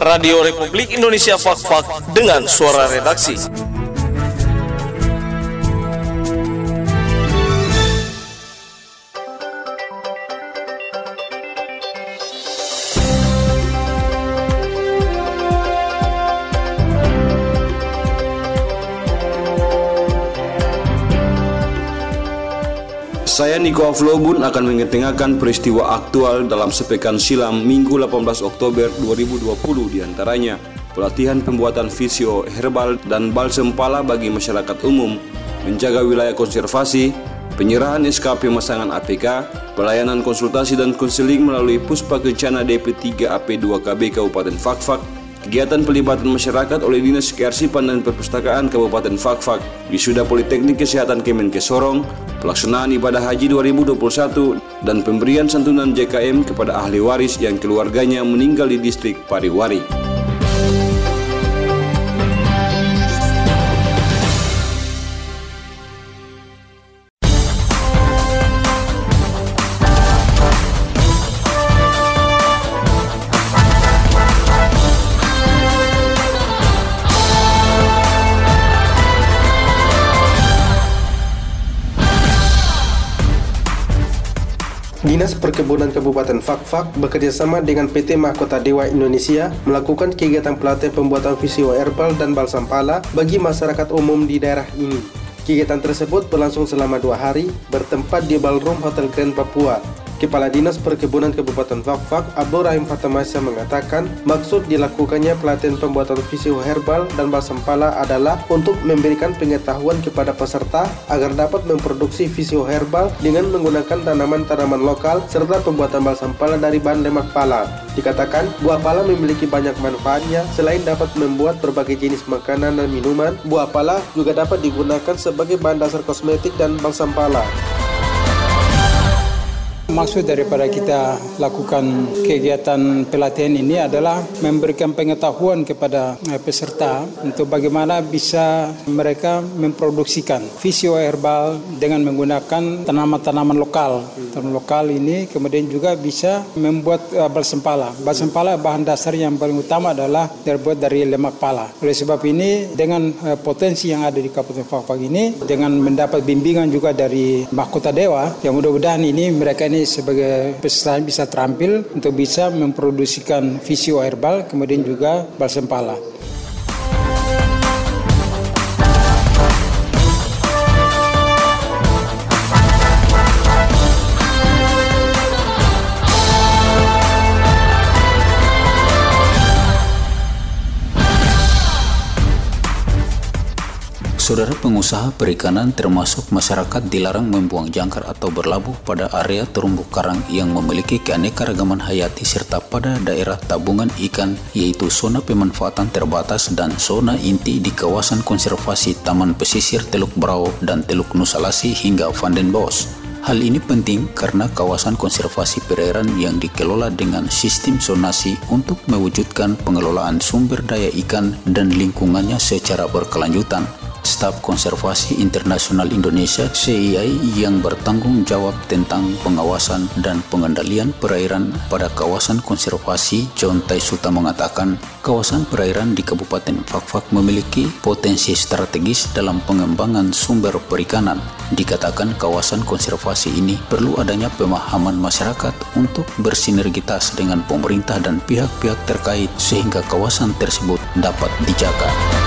Radio Republik Indonesia Fak-Fak dengan suara redaksi. Saya Niko Aflobun akan mengetengahkan peristiwa aktual dalam sepekan silam Minggu 18 Oktober 2020 di antaranya pelatihan pembuatan visio herbal dan balsem pala bagi masyarakat umum, menjaga wilayah konservasi, penyerahan SK pemasangan APK, pelayanan konsultasi dan konseling melalui Puspa Kencana DP3 AP2KB Kabupaten Fakfak, Kegiatan pelibatan masyarakat oleh Dinas Kearsipan dan Perpustakaan Kabupaten Fakfak, wisuda Politeknik Kesehatan Kemenkes Sorong, pelaksanaan ibadah haji 2021, dan pemberian santunan JKM kepada ahli waris yang keluarganya meninggal di distrik Pariwari. Perkebunan Kabupaten Fakfak bekerjasama dengan PT Mahkota Dewa Indonesia melakukan kegiatan pelatihan pembuatan visio herbal dan balsam pala bagi masyarakat umum di daerah ini. Kegiatan tersebut berlangsung selama dua hari, bertempat di Ballroom Hotel Grand Papua, Kepala Dinas Perkebunan Kabupaten Fakfak, Abdul Rahim Fatamasa mengatakan, maksud dilakukannya pelatihan pembuatan visio herbal dan balsam pala adalah untuk memberikan pengetahuan kepada peserta agar dapat memproduksi visio herbal dengan menggunakan tanaman-tanaman lokal serta pembuatan balsam pala dari bahan lemak pala. Dikatakan, buah pala memiliki banyak manfaatnya selain dapat membuat berbagai jenis makanan dan minuman, buah pala juga dapat digunakan sebagai bahan dasar kosmetik dan balsam pala. Maksud daripada kita lakukan kegiatan pelatihan ini adalah memberikan pengetahuan kepada eh, peserta untuk bagaimana bisa mereka memproduksikan visio herbal dengan menggunakan tanaman-tanaman lokal. Tanaman lokal ini kemudian juga bisa membuat uh, balsam pala. Balsam pala bahan dasar yang paling utama adalah terbuat dari lemak pala. Oleh sebab ini dengan uh, potensi yang ada di Kabupaten Fakfak ini dengan mendapat bimbingan juga dari Mahkota Dewa yang mudah-mudahan ini mereka ini sebagai peserta bisa terampil untuk bisa memproduksikan visio herbal kemudian juga balsam pala. Saudara pengusaha perikanan termasuk masyarakat dilarang membuang jangkar atau berlabuh pada area terumbu karang yang memiliki keanekaragaman hayati serta pada daerah tabungan ikan yaitu zona pemanfaatan terbatas dan zona inti di kawasan konservasi Taman Pesisir Teluk Brau dan Teluk Nusalasi hingga Vandenbos. Hal ini penting karena kawasan konservasi perairan yang dikelola dengan sistem zonasi untuk mewujudkan pengelolaan sumber daya ikan dan lingkungannya secara berkelanjutan Staf Konservasi Internasional Indonesia CII yang bertanggung jawab tentang pengawasan dan pengendalian perairan pada kawasan konservasi John Taisuta mengatakan kawasan perairan di Kabupaten Fakfak memiliki potensi strategis dalam pengembangan sumber perikanan. Dikatakan kawasan konservasi ini perlu adanya pemahaman masyarakat untuk bersinergitas dengan pemerintah dan pihak-pihak terkait sehingga kawasan tersebut dapat dijaga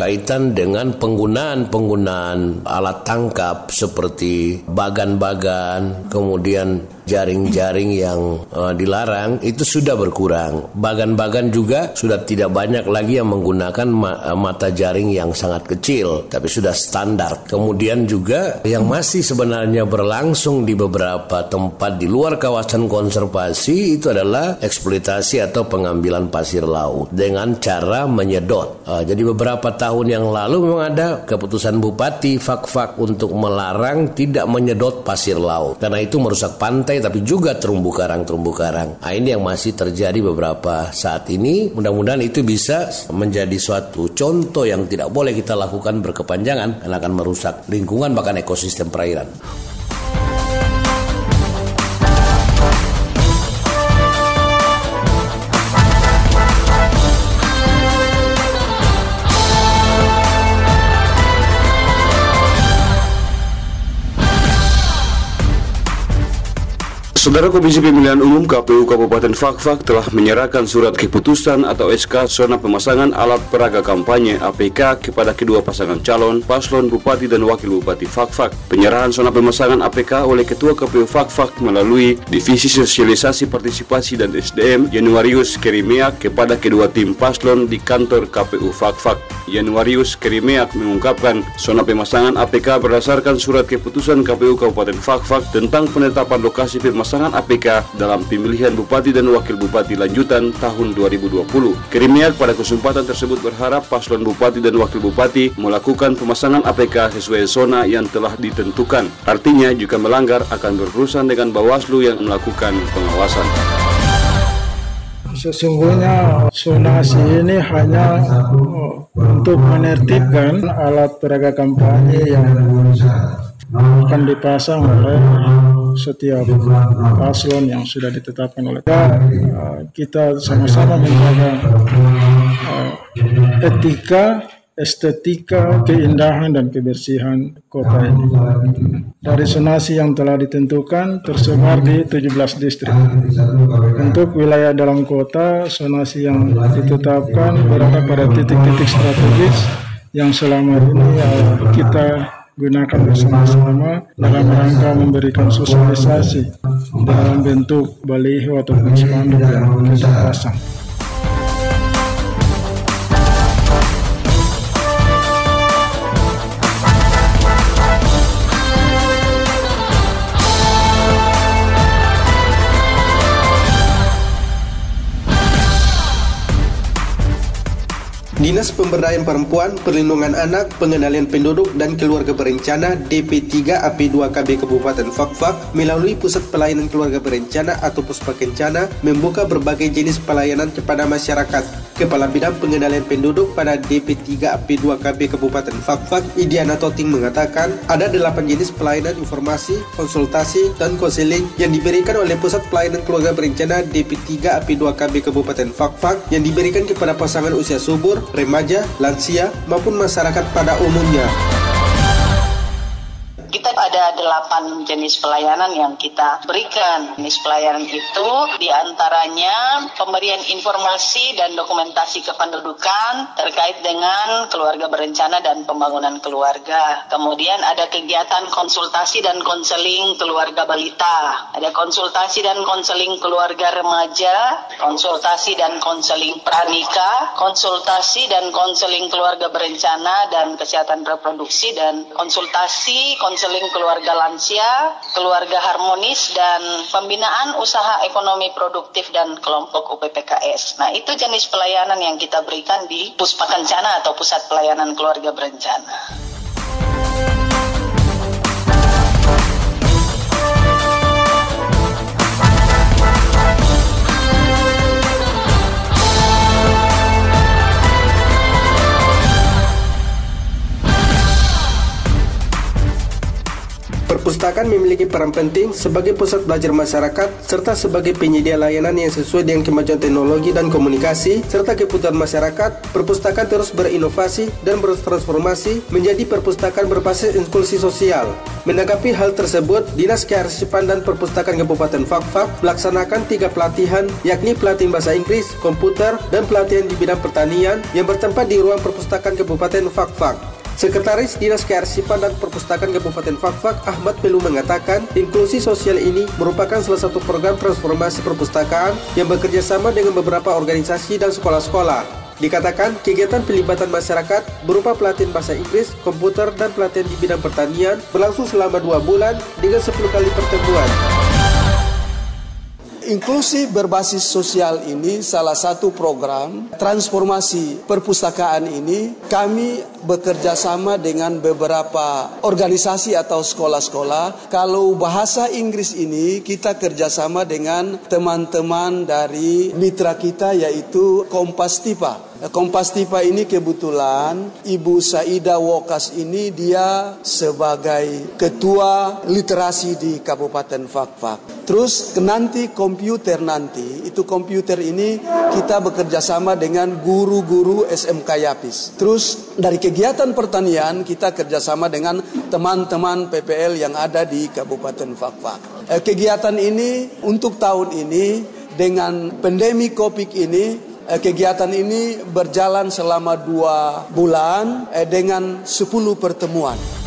kaitan dengan penggunaan-penggunaan alat tangkap seperti bagan-bagan, kemudian jaring-jaring yang uh, dilarang itu sudah berkurang. Bagan-bagan juga sudah tidak banyak lagi yang menggunakan ma eh, mata jaring yang sangat kecil, tapi sudah standar. Kemudian juga yang masih sebenarnya berlangsung di beberapa tempat di luar kawasan konservasi itu adalah eksploitasi atau pengambilan pasir laut dengan cara menyedot. Uh, jadi beberapa tahun yang lalu memang ada keputusan bupati fak-fak untuk melarang tidak menyedot pasir laut karena itu merusak pantai tapi juga terumbu karang terumbu karang. Nah, ini yang masih terjadi beberapa saat ini. Mudah-mudahan itu bisa menjadi suatu contoh yang tidak boleh kita lakukan berkepanjangan karena akan merusak lingkungan bahkan ekosistem perairan. Saudara Komisi Pemilihan Umum KPU Kabupaten Fakfak telah menyerahkan surat keputusan atau SK zona pemasangan alat peraga kampanye APK kepada kedua pasangan calon paslon Bupati dan Wakil Bupati Fakfak. Penyerahan zona pemasangan APK oleh Ketua KPU Fakfak melalui Divisi Sosialisasi Partisipasi dan SDM Januarius Kerimiak kepada kedua tim paslon di kantor KPU Fakfak. Januarius Kerimiak mengungkapkan zona pemasangan APK berdasarkan surat keputusan KPU Kabupaten Fakfak tentang penetapan lokasi pemasangan pasangan APK dalam pemilihan Bupati dan Wakil Bupati lanjutan tahun 2020. Kerimiak pada kesempatan tersebut berharap paslon Bupati dan Wakil Bupati melakukan pemasangan APK sesuai zona yang telah ditentukan. Artinya jika melanggar akan berurusan dengan Bawaslu yang melakukan pengawasan. Sesungguhnya zonasi ini hanya untuk menertibkan alat peraga kampanye yang akan dipasang oleh setiap paslon yang sudah ditetapkan oleh kita. Kita sama-sama menjaga uh, etika, estetika, keindahan dan kebersihan kota ini. Dari sonasi yang telah ditentukan tersebar di 17 distrik. Untuk wilayah dalam kota, sonasi yang ditetapkan berada pada titik-titik strategis yang selama ini uh, kita gunakan bersama-sama dalam rangka memberikan sosialisasi dalam bentuk baliho ataupun spanduk yang kita pasang. Dinas Pemberdayaan Perempuan, Perlindungan Anak, Pengendalian Penduduk dan Keluarga Berencana DP3 AP2KB Kabupaten Fakfak melalui Pusat Pelayanan Keluarga Berencana atau Puspa Kencana membuka berbagai jenis pelayanan kepada masyarakat. Kepala Bidang Pengendalian Penduduk pada DP3 AP2KB Kabupaten Fakfak, Idiana Toting mengatakan ada delapan jenis pelayanan informasi, konsultasi, dan konseling yang diberikan oleh Pusat Pelayanan Keluarga Berencana DP3 AP2KB Kabupaten Fakfak yang diberikan kepada pasangan usia subur, remaja, lansia, maupun masyarakat pada umumnya. Delapan jenis pelayanan yang kita berikan. Jenis pelayanan itu di antaranya pemberian informasi dan dokumentasi kependudukan terkait dengan keluarga berencana dan pembangunan keluarga. Kemudian ada kegiatan konsultasi dan konseling keluarga balita. Ada konsultasi dan konseling keluarga remaja, konsultasi dan konseling pranika, konsultasi dan konseling keluarga berencana dan kesehatan reproduksi dan konsultasi konseling keluarga lansia, keluarga harmonis, dan pembinaan usaha ekonomi produktif dan kelompok UPPKS. Nah, itu jenis pelayanan yang kita berikan di Puspa Kencana atau Pusat Pelayanan Keluarga Berencana. Perpustakaan memiliki peran penting sebagai pusat belajar masyarakat serta sebagai penyedia layanan yang sesuai dengan kemajuan teknologi dan komunikasi serta kebutuhan masyarakat. Perpustakaan terus berinovasi dan bertransformasi menjadi perpustakaan berbasis inklusi sosial. Menanggapi hal tersebut, Dinas Kearsipan dan Perpustakaan Kabupaten Fakfak melaksanakan tiga pelatihan, yakni pelatihan bahasa Inggris, komputer, dan pelatihan di bidang pertanian yang bertempat di ruang perpustakaan Kabupaten Fakfak. Sekretaris Dinas Kearsipan dan Perpustakaan Kabupaten Fakfak Ahmad Pelu mengatakan, inklusi sosial ini merupakan salah satu program transformasi perpustakaan yang bekerja sama dengan beberapa organisasi dan sekolah-sekolah. Dikatakan kegiatan pelibatan masyarakat berupa pelatihan bahasa Inggris, komputer, dan pelatihan di bidang pertanian berlangsung selama dua bulan dengan 10 kali pertemuan. Inklusi berbasis sosial ini salah satu program transformasi perpustakaan ini kami bekerja sama dengan beberapa organisasi atau sekolah-sekolah. Kalau bahasa Inggris ini kita kerjasama dengan teman-teman dari mitra kita yaitu Kompas Tipa. Kompas Tipa ini kebetulan Ibu Saida Wokas ini dia sebagai ketua literasi di Kabupaten Fakfak. Terus nanti komputer nanti itu komputer ini kita bekerja sama dengan guru-guru SMK Yapis. Terus dari kegiatan pertanian kita kerjasama dengan teman-teman PPL yang ada di Kabupaten Fakfak. eh, kegiatan ini untuk tahun ini dengan pandemi COVID ini eh, kegiatan ini berjalan selama dua bulan eh, dengan 10 pertemuan.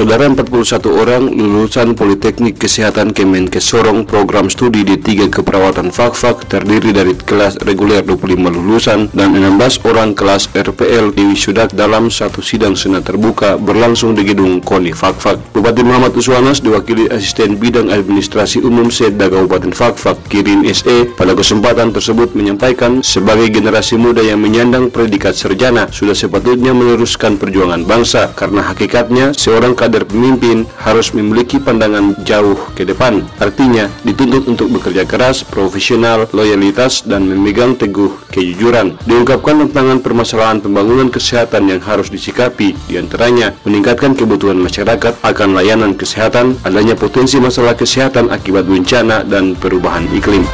Saudara 41 orang lulusan Politeknik Kesehatan Kemenkes Sorong program studi di tiga keperawatan fak-fak terdiri dari kelas reguler 25 lulusan dan 16 orang kelas RPL diwisudak dalam satu sidang senat terbuka berlangsung di gedung KONI Fak-Fak. Bupati Muhammad Uswanas diwakili asisten bidang administrasi umum Seda Kabupaten Fak-Fak Kirin SE pada kesempatan tersebut menyampaikan sebagai generasi muda yang menyandang predikat serjana sudah sepatutnya meneruskan perjuangan bangsa karena hakikatnya seorang kader pemimpin harus memiliki pandangan jauh ke depan. Artinya, dituntut untuk bekerja keras, profesional, loyalitas, dan memegang teguh kejujuran. Diungkapkan tantangan permasalahan pembangunan kesehatan yang harus disikapi, di antaranya meningkatkan kebutuhan masyarakat akan layanan kesehatan, adanya potensi masalah kesehatan akibat bencana dan perubahan iklim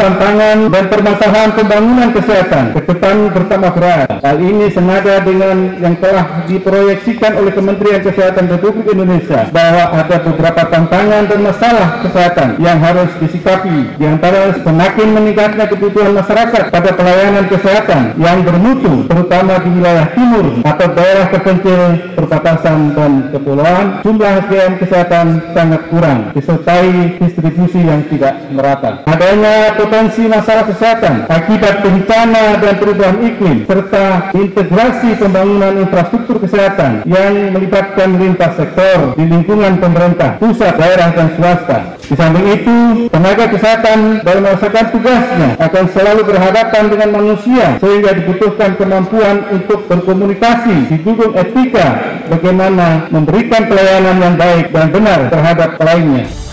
tantangan dan permasalahan pembangunan kesehatan ke depan bersama berat. Hal ini senada dengan yang telah diproyeksikan oleh Kementerian Kesehatan Republik Indonesia bahwa ada beberapa tantangan dan masalah kesehatan yang harus disikapi. Di antara semakin meningkatnya kebutuhan masyarakat pada pelayanan kesehatan yang bermutu, terutama di wilayah timur atau daerah terpencil, perbatasan dan kepulauan, jumlah SDM kesehatan sangat kurang, disertai distribusi yang tidak merata. Adanya potensi masalah kesehatan akibat bencana dan perubahan iklim serta integrasi pembangunan infrastruktur kesehatan yang melibatkan lintas sektor di lingkungan pemerintah, pusat, daerah, dan swasta. Di samping itu, tenaga kesehatan dalam melaksanakan tugasnya akan selalu berhadapan dengan manusia sehingga dibutuhkan kemampuan untuk berkomunikasi didukung etika bagaimana memberikan pelayanan yang baik dan benar terhadap lainnya.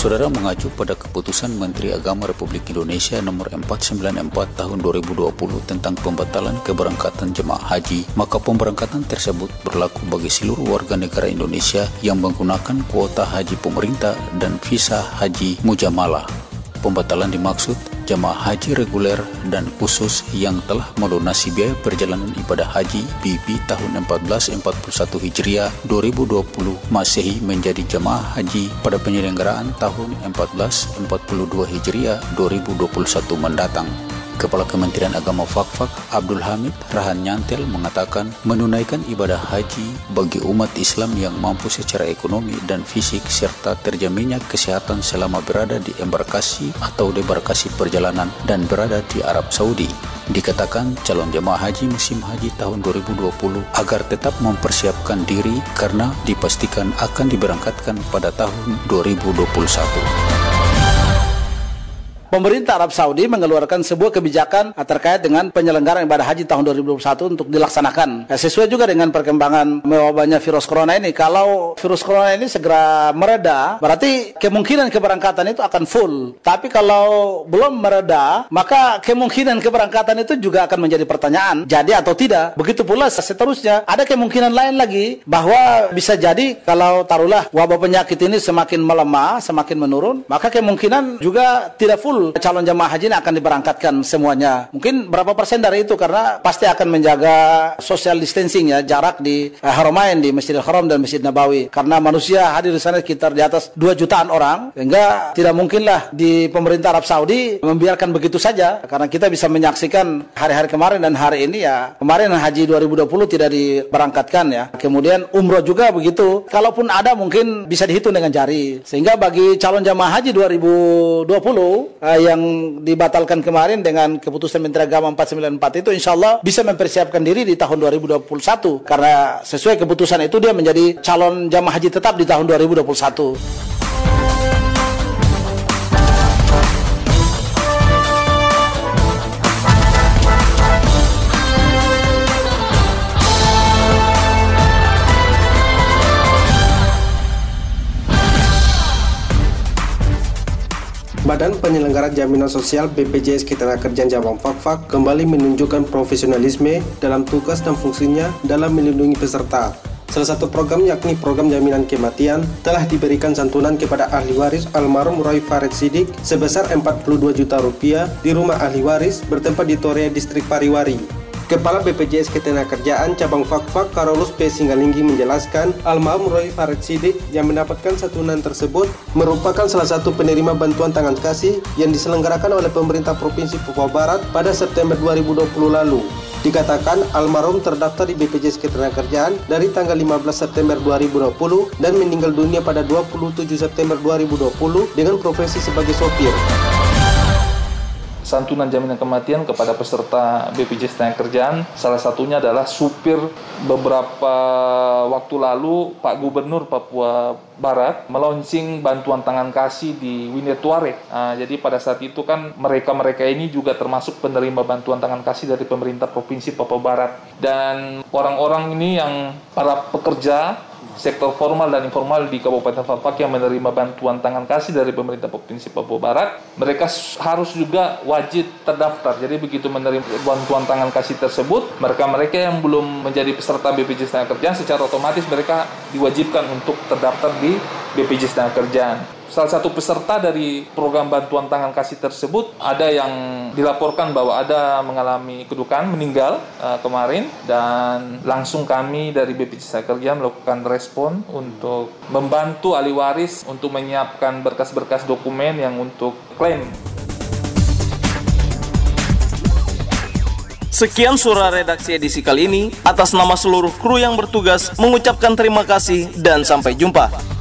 Saudara mengacu pada keputusan Menteri Agama Republik Indonesia nomor 494 tahun 2020 tentang pembatalan keberangkatan jemaah haji, maka pemberangkatan tersebut berlaku bagi seluruh warga negara Indonesia yang menggunakan kuota haji pemerintah dan visa haji mujamalah. Pembatalan dimaksud jamaah haji reguler dan khusus yang telah melunasi biaya perjalanan ibadah haji BB tahun 1441 Hijriah 2020 Masehi menjadi jamaah haji pada penyelenggaraan tahun 1442 Hijriah 2021 mendatang. Kepala Kementerian Agama Fakfak Abdul Hamid Rahan Nyantel mengatakan menunaikan ibadah haji bagi umat Islam yang mampu secara ekonomi dan fisik serta terjaminnya kesehatan selama berada di embarkasi atau debarkasi perjalanan dan berada di Arab Saudi. Dikatakan calon jemaah haji musim haji tahun 2020 agar tetap mempersiapkan diri karena dipastikan akan diberangkatkan pada tahun 2021. Pemerintah Arab Saudi mengeluarkan sebuah kebijakan terkait dengan penyelenggaraan ibadah haji tahun 2021 untuk dilaksanakan. Ya, sesuai juga dengan perkembangan mewabahnya virus corona ini. Kalau virus corona ini segera mereda, berarti kemungkinan keberangkatan itu akan full. Tapi kalau belum mereda, maka kemungkinan keberangkatan itu juga akan menjadi pertanyaan. Jadi atau tidak. Begitu pula seterusnya. Ada kemungkinan lain lagi bahwa bisa jadi kalau taruhlah wabah penyakit ini semakin melemah, semakin menurun, maka kemungkinan juga tidak full calon jemaah haji ini akan diberangkatkan semuanya. Mungkin berapa persen dari itu karena pasti akan menjaga social distancing ya, jarak di uh, Haramain di Masjidil Haram dan Masjid Nabawi. Karena manusia hadir di sana sekitar di atas 2 jutaan orang, sehingga tidak mungkinlah di pemerintah Arab Saudi membiarkan begitu saja karena kita bisa menyaksikan hari-hari kemarin dan hari ini ya. Kemarin haji 2020 tidak diberangkatkan ya. Kemudian umroh juga begitu. Kalaupun ada mungkin bisa dihitung dengan jari. Sehingga bagi calon jamaah haji 2020 uh, yang dibatalkan kemarin dengan keputusan Menteri Agama 494 itu insya Allah bisa mempersiapkan diri di tahun 2021 karena sesuai keputusan itu dia menjadi calon jamaah haji tetap di tahun 2021. Penyelenggara jaminan sosial BPJS Ketenagakerjaan Cabang Fakfak kembali menunjukkan profesionalisme dalam tugas dan fungsinya dalam melindungi peserta. Salah satu program yakni program jaminan kematian telah diberikan santunan kepada ahli waris almarhum Roy Farid Sidik sebesar 42 juta rupiah di rumah ahli waris bertempat di Torea Distrik Pariwari. Kepala BPJS Ketenagakerjaan Cabang Fakfak Karolus P. Singgalinggi menjelaskan almarhum Roy Farid Sidik yang mendapatkan santunan tersebut merupakan salah satu penerima bantuan tangan kasih yang diselenggarakan oleh pemerintah Provinsi Papua Barat pada September 2020 lalu. Dikatakan almarhum terdaftar di BPJS Ketenagakerjaan dari tanggal 15 September 2020 dan meninggal dunia pada 27 September 2020 dengan profesi sebagai sopir santunan jaminan kematian kepada peserta BPJS Ketenagakerjaan. Salah satunya adalah supir beberapa waktu lalu Pak Gubernur Papua Barat meluncing bantuan tangan kasih di Winetuare. Nah, jadi pada saat itu kan mereka-mereka ini juga termasuk penerima bantuan tangan kasih dari pemerintah Provinsi Papua Barat. Dan orang-orang ini yang para pekerja sektor formal dan informal di Kabupaten Fafak yang menerima bantuan tangan kasih dari pemerintah Provinsi Papua Barat, mereka harus juga wajib terdaftar. Jadi begitu menerima bantuan tangan kasih tersebut, mereka-mereka yang belum menjadi peserta BPJS Tenaga secara otomatis mereka diwajibkan untuk terdaftar di BPJS Tenaga Salah satu peserta dari program bantuan tangan kasih tersebut ada yang dilaporkan bahwa ada mengalami kedukaan meninggal uh, kemarin dan langsung kami dari BPJS Kerja melakukan respon untuk membantu ahli waris untuk menyiapkan berkas-berkas dokumen yang untuk klaim. Sekian suara redaksi edisi kali ini. Atas nama seluruh kru yang bertugas mengucapkan terima kasih dan sampai jumpa.